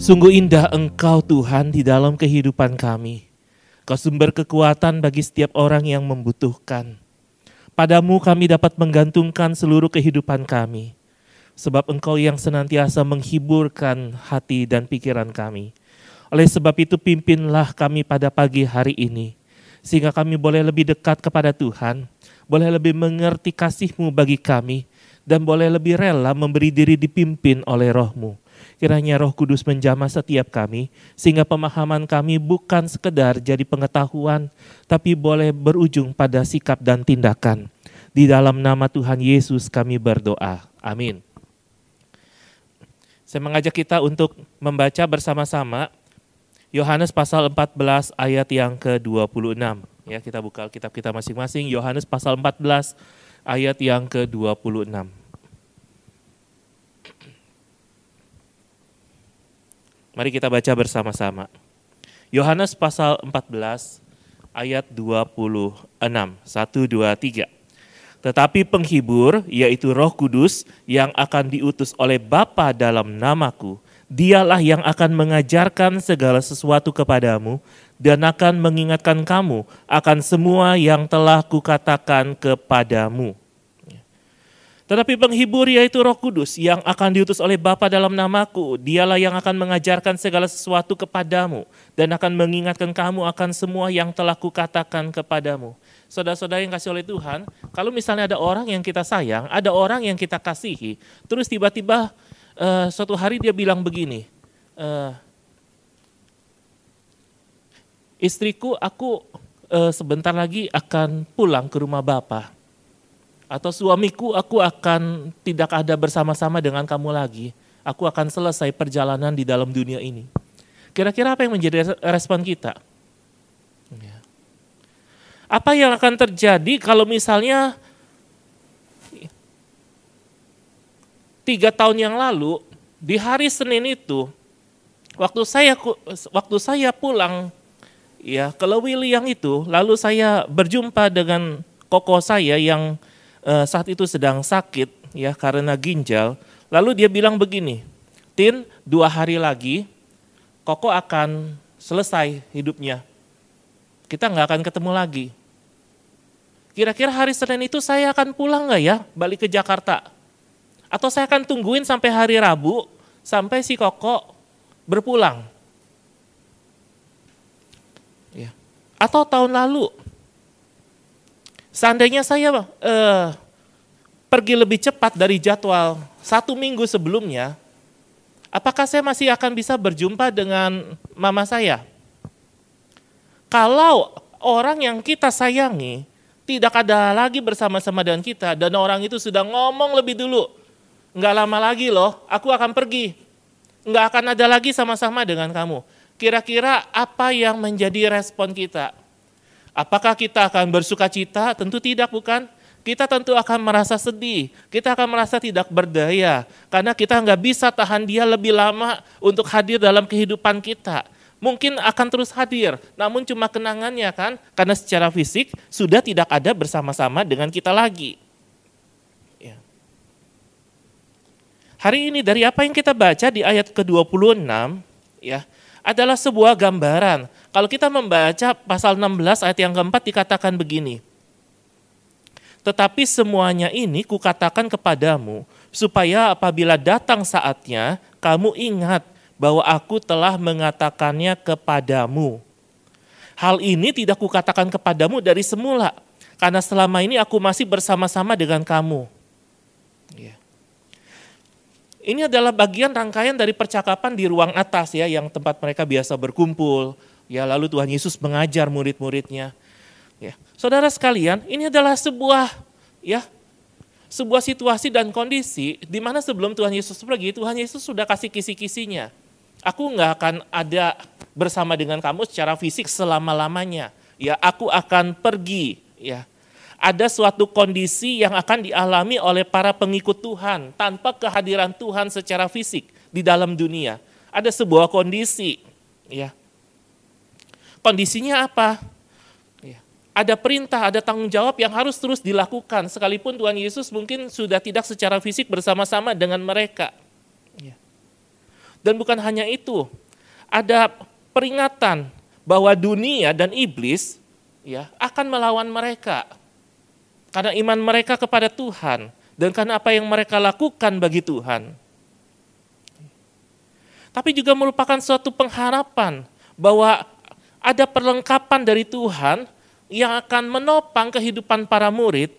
Sungguh indah Engkau Tuhan di dalam kehidupan kami. Kau sumber kekuatan bagi setiap orang yang membutuhkan. Padamu kami dapat menggantungkan seluruh kehidupan kami. Sebab Engkau yang senantiasa menghiburkan hati dan pikiran kami. Oleh sebab itu pimpinlah kami pada pagi hari ini. Sehingga kami boleh lebih dekat kepada Tuhan. Boleh lebih mengerti kasih-Mu bagi kami. Dan boleh lebih rela memberi diri dipimpin oleh roh-Mu Kiranya roh kudus menjamah setiap kami, sehingga pemahaman kami bukan sekedar jadi pengetahuan, tapi boleh berujung pada sikap dan tindakan. Di dalam nama Tuhan Yesus kami berdoa. Amin. Saya mengajak kita untuk membaca bersama-sama Yohanes pasal 14 ayat yang ke-26. Ya, kita buka kitab kita masing-masing. Yohanes pasal 14 ayat yang ke-26. Mari kita baca bersama-sama. Yohanes pasal 14 ayat 26. 1, 2, 3. Tetapi penghibur, yaitu roh kudus yang akan diutus oleh Bapa dalam namaku, dialah yang akan mengajarkan segala sesuatu kepadamu dan akan mengingatkan kamu akan semua yang telah kukatakan kepadamu. Tetapi penghibur yaitu roh kudus yang akan diutus oleh Bapa dalam namaku. Dialah yang akan mengajarkan segala sesuatu kepadamu dan akan mengingatkan kamu akan semua yang telah kukatakan kepadamu. Saudara-saudara yang kasih oleh Tuhan, kalau misalnya ada orang yang kita sayang, ada orang yang kita kasihi, terus tiba-tiba uh, suatu hari dia bilang begini, uh, istriku aku uh, sebentar lagi akan pulang ke rumah Bapak atau suamiku aku akan tidak ada bersama-sama dengan kamu lagi. Aku akan selesai perjalanan di dalam dunia ini. Kira-kira apa yang menjadi respon kita? Ya. Apa yang akan terjadi kalau misalnya tiga tahun yang lalu di hari Senin itu waktu saya waktu saya pulang ya ke Lewili yang itu lalu saya berjumpa dengan koko saya yang uh, saat itu sedang sakit ya karena ginjal. Lalu dia bilang begini, Tin, dua hari lagi Koko akan selesai hidupnya. Kita nggak akan ketemu lagi. Kira-kira hari Senin itu saya akan pulang nggak ya balik ke Jakarta? Atau saya akan tungguin sampai hari Rabu sampai si Koko berpulang? Ya. Atau tahun lalu Seandainya saya uh, pergi lebih cepat dari jadwal satu minggu sebelumnya, apakah saya masih akan bisa berjumpa dengan mama saya? Kalau orang yang kita sayangi tidak ada lagi bersama-sama dengan kita dan orang itu sudah ngomong lebih dulu, nggak lama lagi loh, aku akan pergi, nggak akan ada lagi sama-sama dengan kamu. Kira-kira apa yang menjadi respon kita? Apakah kita akan bersuka cita? Tentu tidak, bukan? Kita tentu akan merasa sedih, kita akan merasa tidak berdaya, karena kita nggak bisa tahan dia lebih lama untuk hadir dalam kehidupan kita. Mungkin akan terus hadir, namun cuma kenangannya kan, karena secara fisik sudah tidak ada bersama-sama dengan kita lagi. Ya. Hari ini dari apa yang kita baca di ayat ke-26, ya, adalah sebuah gambaran kalau kita membaca pasal 16 ayat yang keempat dikatakan begini. Tetapi semuanya ini kukatakan kepadamu, supaya apabila datang saatnya, kamu ingat bahwa aku telah mengatakannya kepadamu. Hal ini tidak kukatakan kepadamu dari semula, karena selama ini aku masih bersama-sama dengan kamu. Ya. Ini adalah bagian rangkaian dari percakapan di ruang atas ya, yang tempat mereka biasa berkumpul, Ya, lalu Tuhan Yesus mengajar murid-muridnya. Ya. Saudara sekalian, ini adalah sebuah ya sebuah situasi dan kondisi di mana sebelum Tuhan Yesus pergi, Tuhan Yesus sudah kasih kisi-kisinya. Aku nggak akan ada bersama dengan kamu secara fisik selama-lamanya. Ya, aku akan pergi. Ya, ada suatu kondisi yang akan dialami oleh para pengikut Tuhan tanpa kehadiran Tuhan secara fisik di dalam dunia. Ada sebuah kondisi, ya, Kondisinya apa? Ya. Ada perintah, ada tanggung jawab yang harus terus dilakukan, sekalipun Tuhan Yesus mungkin sudah tidak secara fisik bersama-sama dengan mereka. Ya. Dan bukan hanya itu, ada peringatan bahwa dunia dan iblis ya akan melawan mereka karena iman mereka kepada Tuhan dan karena apa yang mereka lakukan bagi Tuhan. Tapi juga merupakan suatu pengharapan bahwa ada perlengkapan dari Tuhan yang akan menopang kehidupan para murid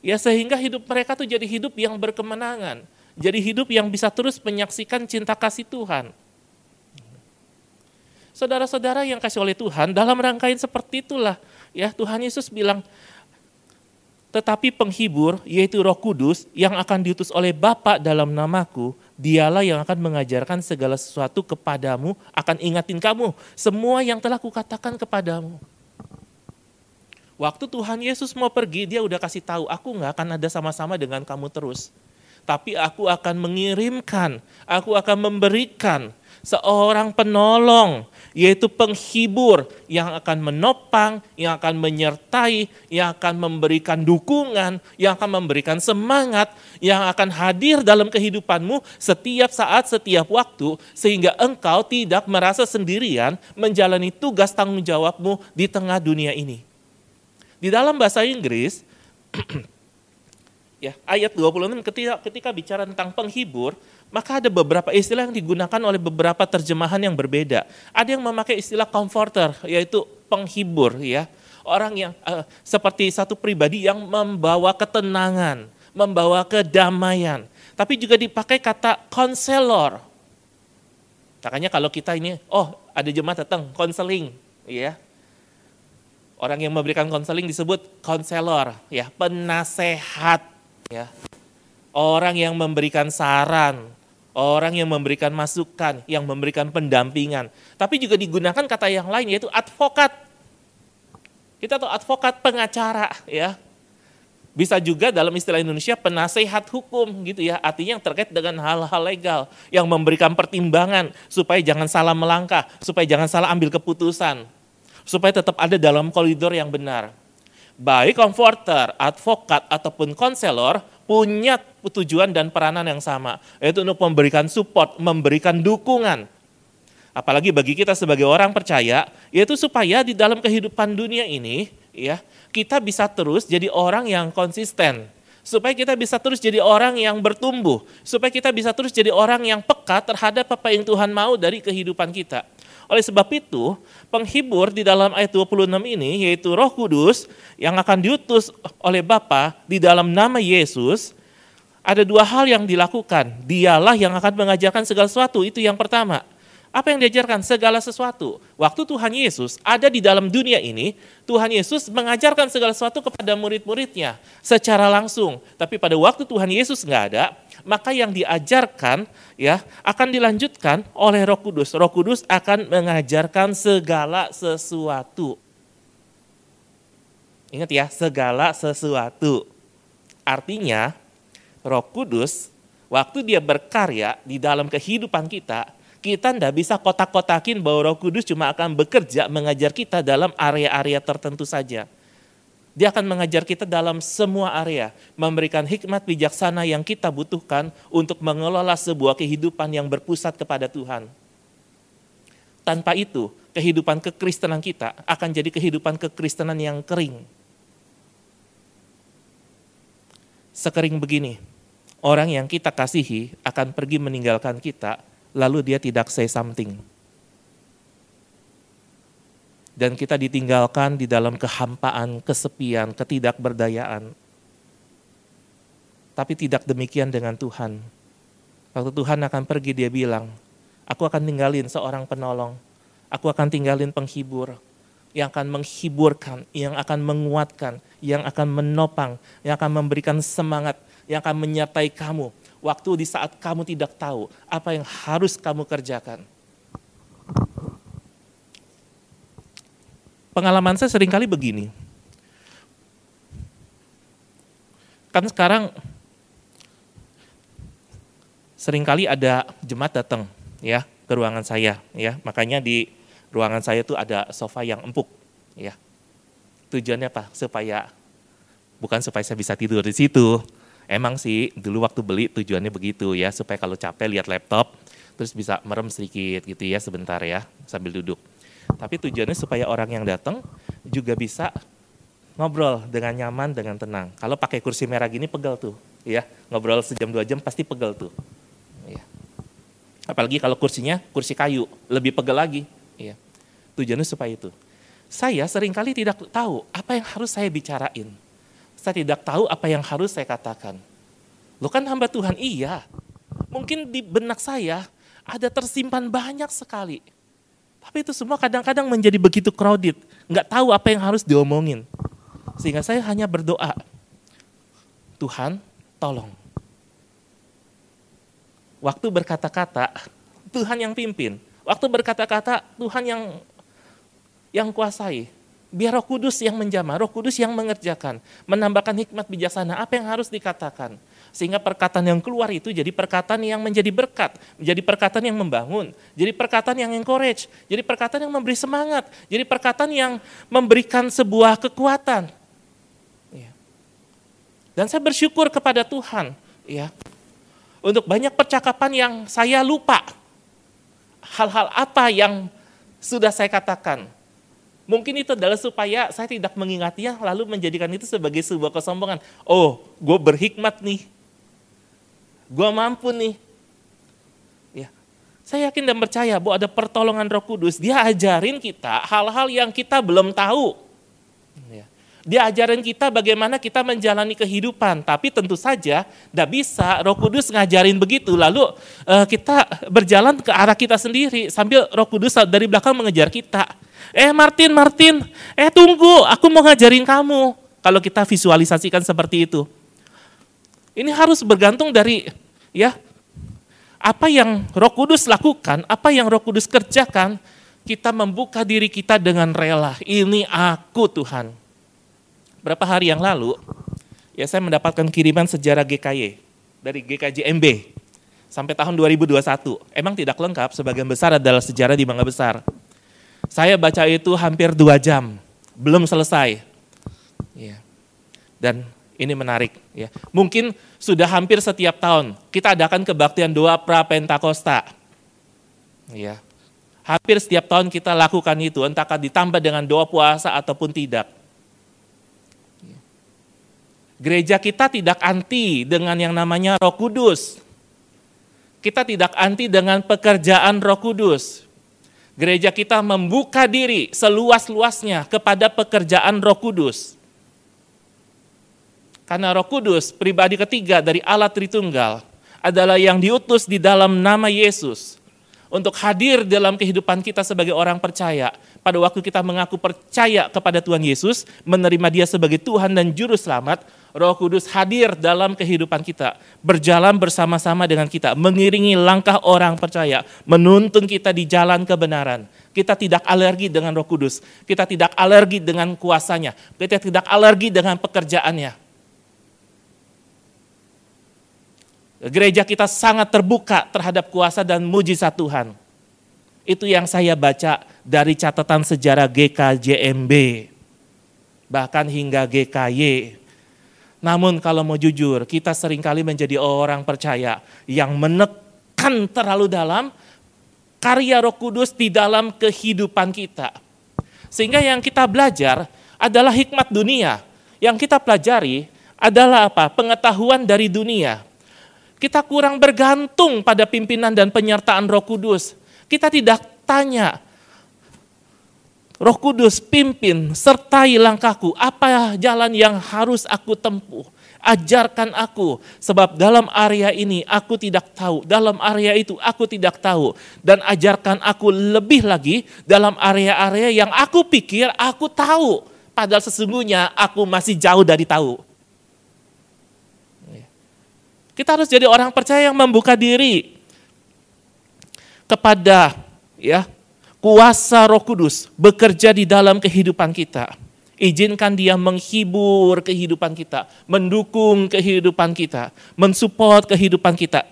ya sehingga hidup mereka tuh jadi hidup yang berkemenangan, jadi hidup yang bisa terus menyaksikan cinta kasih Tuhan. Saudara-saudara yang kasih oleh Tuhan, dalam rangkaian seperti itulah ya Tuhan Yesus bilang, tetapi penghibur, yaitu roh kudus, yang akan diutus oleh Bapa dalam namaku, dialah yang akan mengajarkan segala sesuatu kepadamu, akan ingatin kamu, semua yang telah kukatakan kepadamu. Waktu Tuhan Yesus mau pergi, dia udah kasih tahu, aku nggak akan ada sama-sama dengan kamu terus. Tapi aku akan mengirimkan, aku akan memberikan seorang penolong, yaitu penghibur yang akan menopang, yang akan menyertai, yang akan memberikan dukungan, yang akan memberikan semangat, yang akan hadir dalam kehidupanmu setiap saat, setiap waktu, sehingga engkau tidak merasa sendirian menjalani tugas tanggung jawabmu di tengah dunia ini. Di dalam bahasa Inggris, ya ayat 26 ketika ketika bicara tentang penghibur, maka ada beberapa istilah yang digunakan oleh beberapa terjemahan yang berbeda. Ada yang memakai istilah comforter, yaitu penghibur ya. Orang yang uh, seperti satu pribadi yang membawa ketenangan, membawa kedamaian. Tapi juga dipakai kata konselor. Makanya kalau kita ini, oh ada jemaat datang, konseling, ya. Orang yang memberikan konseling disebut konselor, ya, penasehat, ya. Orang yang memberikan saran, orang yang memberikan masukan, yang memberikan pendampingan. Tapi juga digunakan kata yang lain yaitu advokat. Kita tahu advokat pengacara ya. Bisa juga dalam istilah Indonesia penasehat hukum gitu ya. Artinya yang terkait dengan hal-hal legal. Yang memberikan pertimbangan supaya jangan salah melangkah. Supaya jangan salah ambil keputusan. Supaya tetap ada dalam koridor yang benar. Baik komforter, advokat, ataupun konselor punya tujuan dan peranan yang sama, yaitu untuk memberikan support, memberikan dukungan. Apalagi bagi kita sebagai orang percaya, yaitu supaya di dalam kehidupan dunia ini, ya, kita bisa terus jadi orang yang konsisten, supaya kita bisa terus jadi orang yang bertumbuh, supaya kita bisa terus jadi orang yang peka terhadap apa yang Tuhan mau dari kehidupan kita. Oleh sebab itu, penghibur di dalam ayat 26 ini yaitu Roh Kudus yang akan diutus oleh Bapa di dalam nama Yesus. Ada dua hal yang dilakukan. Dialah yang akan mengajarkan segala sesuatu. Itu yang pertama. Apa yang diajarkan? Segala sesuatu. Waktu Tuhan Yesus ada di dalam dunia ini, Tuhan Yesus mengajarkan segala sesuatu kepada murid-muridnya secara langsung. Tapi pada waktu Tuhan Yesus nggak ada, maka yang diajarkan ya akan dilanjutkan oleh Roh Kudus. Roh Kudus akan mengajarkan segala sesuatu. Ingat ya, segala sesuatu. Artinya, Roh Kudus waktu dia berkarya di dalam kehidupan kita, kita tidak bisa kotak-kotakin bahwa Roh Kudus cuma akan bekerja mengajar kita dalam area-area tertentu saja. Dia akan mengajar kita dalam semua area, memberikan hikmat bijaksana yang kita butuhkan untuk mengelola sebuah kehidupan yang berpusat kepada Tuhan. Tanpa itu, kehidupan kekristenan kita akan jadi kehidupan kekristenan yang kering. Sekering begini, orang yang kita kasihi akan pergi meninggalkan kita lalu dia tidak say something. Dan kita ditinggalkan di dalam kehampaan, kesepian, ketidakberdayaan. Tapi tidak demikian dengan Tuhan. Waktu Tuhan akan pergi dia bilang, aku akan tinggalin seorang penolong, aku akan tinggalin penghibur, yang akan menghiburkan, yang akan menguatkan, yang akan menopang, yang akan memberikan semangat, yang akan menyertai kamu waktu di saat kamu tidak tahu apa yang harus kamu kerjakan. Pengalaman saya sering kali begini. Kan sekarang sering kali ada jemaat datang ya ke ruangan saya ya. Makanya di ruangan saya tuh ada sofa yang empuk ya. Tujuannya apa? Supaya bukan supaya saya bisa tidur di situ, Emang sih dulu waktu beli tujuannya begitu ya supaya kalau capek lihat laptop terus bisa merem sedikit gitu ya sebentar ya sambil duduk. Tapi tujuannya supaya orang yang datang juga bisa ngobrol dengan nyaman, dengan tenang. Kalau pakai kursi merah gini pegel tuh, ya ngobrol sejam dua jam pasti pegel tuh. Ya. Apalagi kalau kursinya kursi kayu, lebih pegel lagi. Ya. Tujuannya supaya itu. Saya sering kali tidak tahu apa yang harus saya bicarain. Saya tidak tahu apa yang harus saya katakan. Lo kan hamba Tuhan, iya. Mungkin di benak saya ada tersimpan banyak sekali. Tapi itu semua kadang-kadang menjadi begitu crowded. Nggak tahu apa yang harus diomongin. Sehingga saya hanya berdoa, Tuhan tolong. Waktu berkata-kata, Tuhan yang pimpin. Waktu berkata-kata, Tuhan yang yang kuasai. Biar roh kudus yang menjamah, roh kudus yang mengerjakan. Menambahkan hikmat bijaksana, apa yang harus dikatakan. Sehingga perkataan yang keluar itu jadi perkataan yang menjadi berkat, menjadi perkataan yang membangun, jadi perkataan yang encourage, jadi perkataan yang memberi semangat, jadi perkataan yang memberikan sebuah kekuatan. Dan saya bersyukur kepada Tuhan, ya, untuk banyak percakapan yang saya lupa. Hal-hal apa yang sudah saya katakan. Mungkin itu adalah supaya saya tidak mengingatinya lalu menjadikan itu sebagai sebuah kesombongan. Oh, gue berhikmat nih. Gue mampu nih. Ya. Saya yakin dan percaya bahwa ada pertolongan roh kudus. Dia ajarin kita hal-hal yang kita belum tahu. Ya. Dia ajarin kita bagaimana kita menjalani kehidupan, tapi tentu saja tidak bisa Roh Kudus ngajarin begitu, lalu uh, kita berjalan ke arah kita sendiri sambil Roh Kudus dari belakang mengejar kita. Eh Martin, Martin, eh tunggu, aku mau ngajarin kamu. Kalau kita visualisasikan seperti itu, ini harus bergantung dari ya apa yang Roh Kudus lakukan, apa yang Roh Kudus kerjakan, kita membuka diri kita dengan rela. Ini aku Tuhan berapa hari yang lalu, ya saya mendapatkan kiriman sejarah GKY dari GKJMB sampai tahun 2021. Emang tidak lengkap, sebagian besar adalah sejarah di Mangga Besar. Saya baca itu hampir dua jam, belum selesai. Ya. Dan ini menarik. Ya. Mungkin sudah hampir setiap tahun kita adakan kebaktian doa pra Pentakosta. Ya. Hampir setiap tahun kita lakukan itu, entahkah ditambah dengan doa puasa ataupun tidak. Gereja kita tidak anti dengan yang namanya Roh Kudus. Kita tidak anti dengan pekerjaan Roh Kudus. Gereja kita membuka diri seluas-luasnya kepada pekerjaan Roh Kudus. Karena Roh Kudus, pribadi ketiga dari Allah Tritunggal, adalah yang diutus di dalam nama Yesus untuk hadir dalam kehidupan kita sebagai orang percaya. Pada waktu kita mengaku percaya kepada Tuhan Yesus, menerima Dia sebagai Tuhan dan Juru Selamat, Roh Kudus hadir dalam kehidupan kita, berjalan bersama-sama dengan kita, mengiringi langkah orang percaya, menuntun kita di jalan kebenaran. Kita tidak alergi dengan Roh Kudus, kita tidak alergi dengan kuasanya, kita tidak alergi dengan pekerjaannya. Gereja kita sangat terbuka terhadap kuasa dan mujizat Tuhan. Itu yang saya baca dari catatan sejarah GKJMB, bahkan hingga GKY namun kalau mau jujur, kita sering kali menjadi orang percaya yang menekan terlalu dalam karya roh kudus di dalam kehidupan kita. Sehingga yang kita belajar adalah hikmat dunia. Yang kita pelajari adalah apa? Pengetahuan dari dunia. Kita kurang bergantung pada pimpinan dan penyertaan roh kudus. Kita tidak tanya, Roh Kudus pimpin, sertai langkahku. Apa jalan yang harus aku tempuh? Ajarkan aku, sebab dalam area ini aku tidak tahu, dalam area itu aku tidak tahu, dan ajarkan aku lebih lagi dalam area-area yang aku pikir aku tahu, padahal sesungguhnya aku masih jauh dari tahu. Kita harus jadi orang percaya yang membuka diri kepada ya kuasa Roh Kudus bekerja di dalam kehidupan kita. Izinkan dia menghibur kehidupan kita, mendukung kehidupan kita, mensupport kehidupan kita.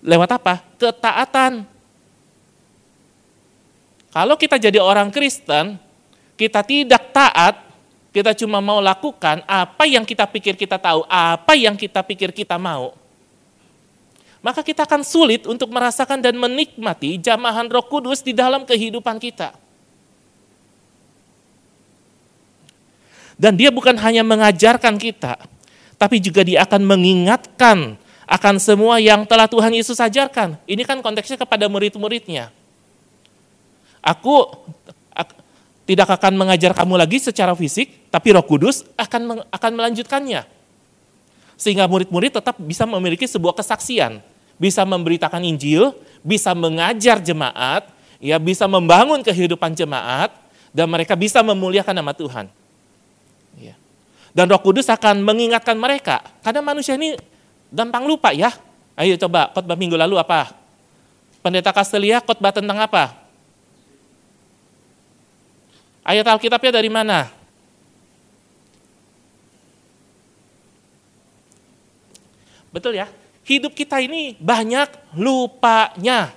Lewat apa? Ketaatan. Kalau kita jadi orang Kristen, kita tidak taat, kita cuma mau lakukan apa yang kita pikir kita tahu, apa yang kita pikir kita mau. Maka kita akan sulit untuk merasakan dan menikmati jamahan Roh Kudus di dalam kehidupan kita. Dan dia bukan hanya mengajarkan kita, tapi juga dia akan mengingatkan akan semua yang telah Tuhan Yesus ajarkan. Ini kan konteksnya kepada murid-muridnya. Aku, aku tidak akan mengajar kamu lagi secara fisik, tapi Roh Kudus akan akan melanjutkannya. Sehingga murid-murid tetap bisa memiliki sebuah kesaksian, bisa memberitakan Injil, bisa mengajar jemaat, ya bisa membangun kehidupan jemaat dan mereka bisa memuliakan nama Tuhan. Ya. Dan Roh Kudus akan mengingatkan mereka karena manusia ini gampang lupa ya. Ayo coba khotbah minggu lalu apa? Pendeta Castelia khotbah tentang apa? Ayat Alkitabnya dari mana? Betul ya? Hidup kita ini banyak lupanya.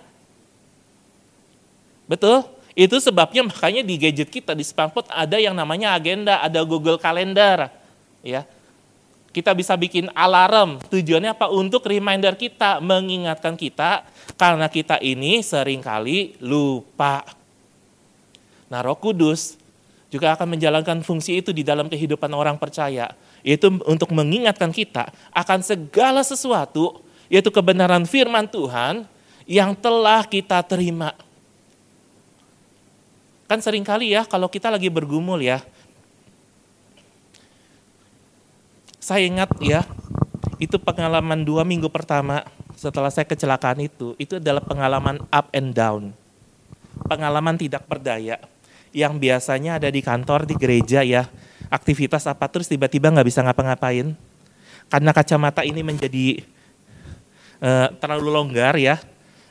Betul? Itu sebabnya makanya di gadget kita di smartphone ada yang namanya agenda, ada Google Calendar. Ya. Kita bisa bikin alarm. Tujuannya apa? Untuk reminder kita, mengingatkan kita karena kita ini sering kali lupa. Nah, Roh Kudus juga akan menjalankan fungsi itu di dalam kehidupan orang percaya, yaitu untuk mengingatkan kita akan segala sesuatu, yaitu kebenaran firman Tuhan yang telah kita terima. Kan sering kali ya kalau kita lagi bergumul ya, saya ingat ya, itu pengalaman dua minggu pertama setelah saya kecelakaan itu, itu adalah pengalaman up and down. Pengalaman tidak berdaya yang biasanya ada di kantor, di gereja ya, aktivitas apa terus tiba-tiba nggak bisa ngapa-ngapain. Karena kacamata ini menjadi uh, terlalu longgar ya,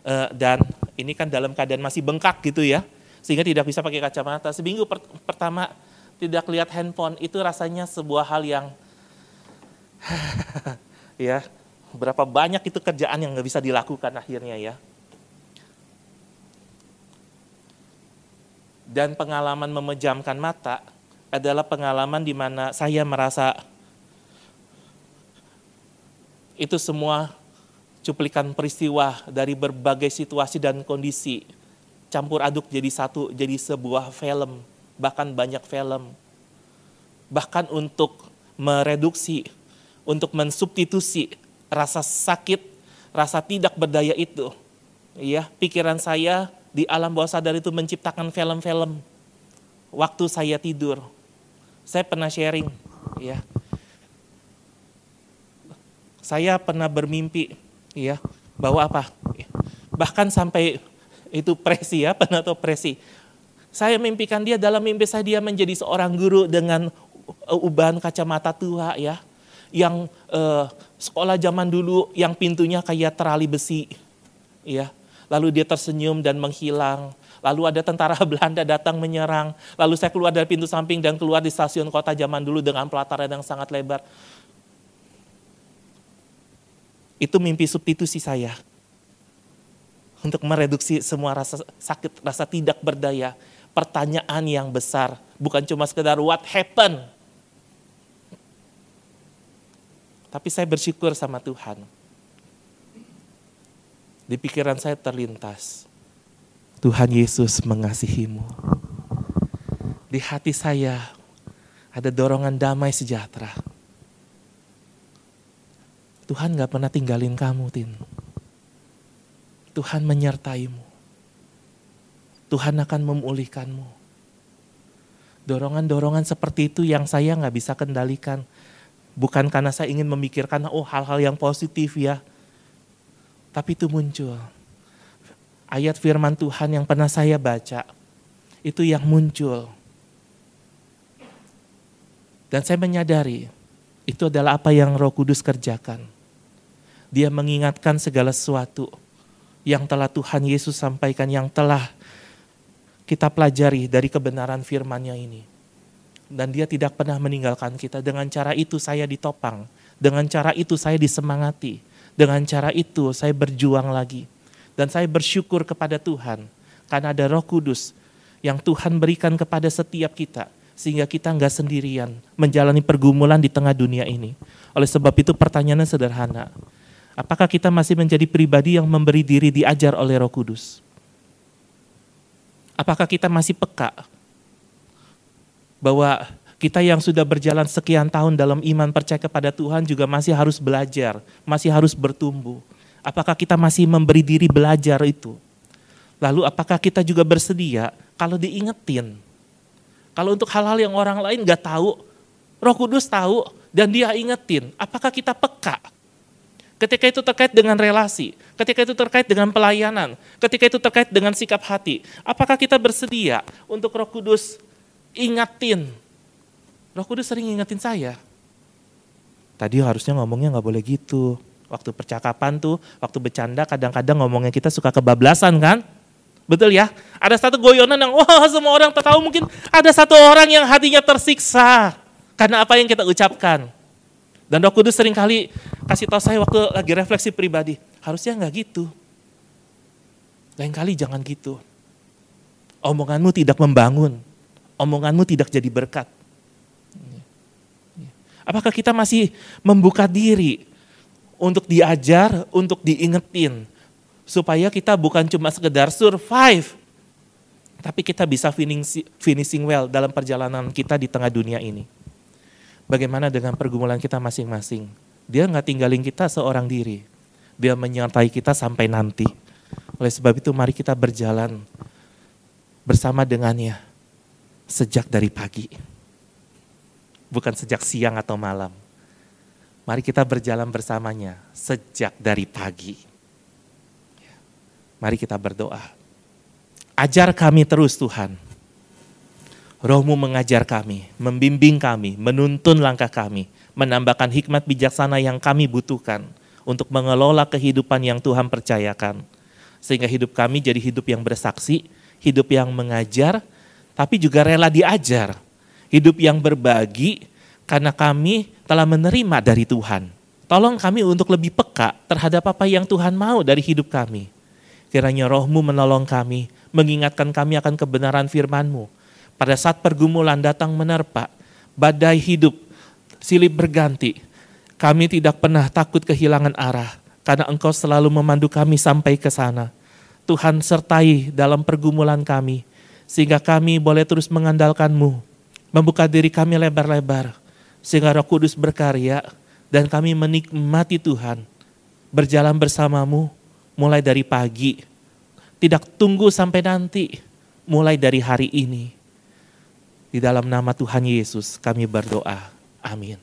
uh, dan ini kan dalam keadaan masih bengkak gitu ya, sehingga tidak bisa pakai kacamata. Seminggu per pertama tidak lihat handphone itu rasanya sebuah hal yang ya berapa banyak itu kerjaan yang nggak bisa dilakukan akhirnya ya. dan pengalaman memejamkan mata adalah pengalaman di mana saya merasa itu semua cuplikan peristiwa dari berbagai situasi dan kondisi. Campur aduk jadi satu jadi sebuah film bahkan banyak film. Bahkan untuk mereduksi untuk mensubstitusi rasa sakit rasa tidak berdaya itu. Ya pikiran saya di alam bawah sadar itu menciptakan film-film. Waktu saya tidur. Saya pernah sharing, ya. Saya pernah bermimpi, ya, bahwa apa? Bahkan sampai itu presi ya, pernah atau presi. Saya mimpikan dia dalam mimpi saya dia menjadi seorang guru dengan ubahan kacamata tua ya, yang uh, sekolah zaman dulu yang pintunya kayak terali besi, ya lalu dia tersenyum dan menghilang. Lalu ada tentara Belanda datang menyerang. Lalu saya keluar dari pintu samping dan keluar di stasiun kota zaman dulu dengan pelataran yang sangat lebar. Itu mimpi substitusi saya. Untuk mereduksi semua rasa sakit, rasa tidak berdaya. Pertanyaan yang besar. Bukan cuma sekedar what happened. Tapi saya bersyukur sama Tuhan di pikiran saya terlintas, Tuhan Yesus mengasihimu. Di hati saya ada dorongan damai sejahtera. Tuhan gak pernah tinggalin kamu, Tin. Tuhan menyertaimu. Tuhan akan memulihkanmu. Dorongan-dorongan seperti itu yang saya gak bisa kendalikan. Bukan karena saya ingin memikirkan, oh hal-hal yang positif ya tapi itu muncul. Ayat firman Tuhan yang pernah saya baca, itu yang muncul. Dan saya menyadari, itu adalah apa yang roh kudus kerjakan. Dia mengingatkan segala sesuatu yang telah Tuhan Yesus sampaikan, yang telah kita pelajari dari kebenaran firman-Nya ini. Dan dia tidak pernah meninggalkan kita. Dengan cara itu saya ditopang. Dengan cara itu saya disemangati dengan cara itu saya berjuang lagi. Dan saya bersyukur kepada Tuhan karena ada roh kudus yang Tuhan berikan kepada setiap kita. Sehingga kita nggak sendirian menjalani pergumulan di tengah dunia ini. Oleh sebab itu pertanyaannya sederhana. Apakah kita masih menjadi pribadi yang memberi diri diajar oleh Roh Kudus? Apakah kita masih peka bahwa kita yang sudah berjalan sekian tahun dalam iman percaya kepada Tuhan juga masih harus belajar, masih harus bertumbuh. Apakah kita masih memberi diri belajar itu? Lalu apakah kita juga bersedia kalau diingetin? Kalau untuk hal-hal yang orang lain gak tahu, Roh Kudus tahu dan dia ingetin. Apakah kita peka? Ketika itu terkait dengan relasi, ketika itu terkait dengan pelayanan, ketika itu terkait dengan sikap hati, apakah kita bersedia untuk Roh Kudus ingatin? Roh Kudus sering ingatin saya. Tadi harusnya ngomongnya nggak boleh gitu. Waktu percakapan tuh, waktu bercanda kadang-kadang ngomongnya kita suka kebablasan kan? Betul ya? Ada satu goyonan yang wah semua orang tahu mungkin ada satu orang yang hatinya tersiksa karena apa yang kita ucapkan. Dan Roh Kudus sering kali kasih tahu saya waktu lagi refleksi pribadi, harusnya nggak gitu. Lain kali jangan gitu. Omonganmu tidak membangun, omonganmu tidak jadi berkat. Apakah kita masih membuka diri untuk diajar, untuk diingetin, supaya kita bukan cuma sekedar survive, tapi kita bisa finishing well dalam perjalanan kita di tengah dunia ini bagaimana dengan pergumulan kita masing-masing. Dia nggak tinggalin kita seorang diri. Dia menyertai kita sampai nanti. Oleh sebab itu mari kita berjalan bersama dengannya sejak dari pagi. Bukan sejak siang atau malam. Mari kita berjalan bersamanya sejak dari pagi. Mari kita berdoa. Ajar kami terus Tuhan Rohmu mengajar kami, membimbing kami, menuntun langkah kami, menambahkan hikmat bijaksana yang kami butuhkan untuk mengelola kehidupan yang Tuhan percayakan. Sehingga hidup kami jadi hidup yang bersaksi, hidup yang mengajar, tapi juga rela diajar. Hidup yang berbagi karena kami telah menerima dari Tuhan. Tolong kami untuk lebih peka terhadap apa yang Tuhan mau dari hidup kami. Kiranya rohmu menolong kami, mengingatkan kami akan kebenaran firman-Mu pada saat pergumulan datang menerpa, badai hidup silih berganti. Kami tidak pernah takut kehilangan arah karena Engkau selalu memandu kami sampai ke sana. Tuhan sertai dalam pergumulan kami sehingga kami boleh terus mengandalkan-Mu, membuka diri kami lebar-lebar sehingga Roh Kudus berkarya dan kami menikmati Tuhan berjalan bersamamu mulai dari pagi, tidak tunggu sampai nanti, mulai dari hari ini. Di dalam nama Tuhan Yesus kami berdoa. Amin.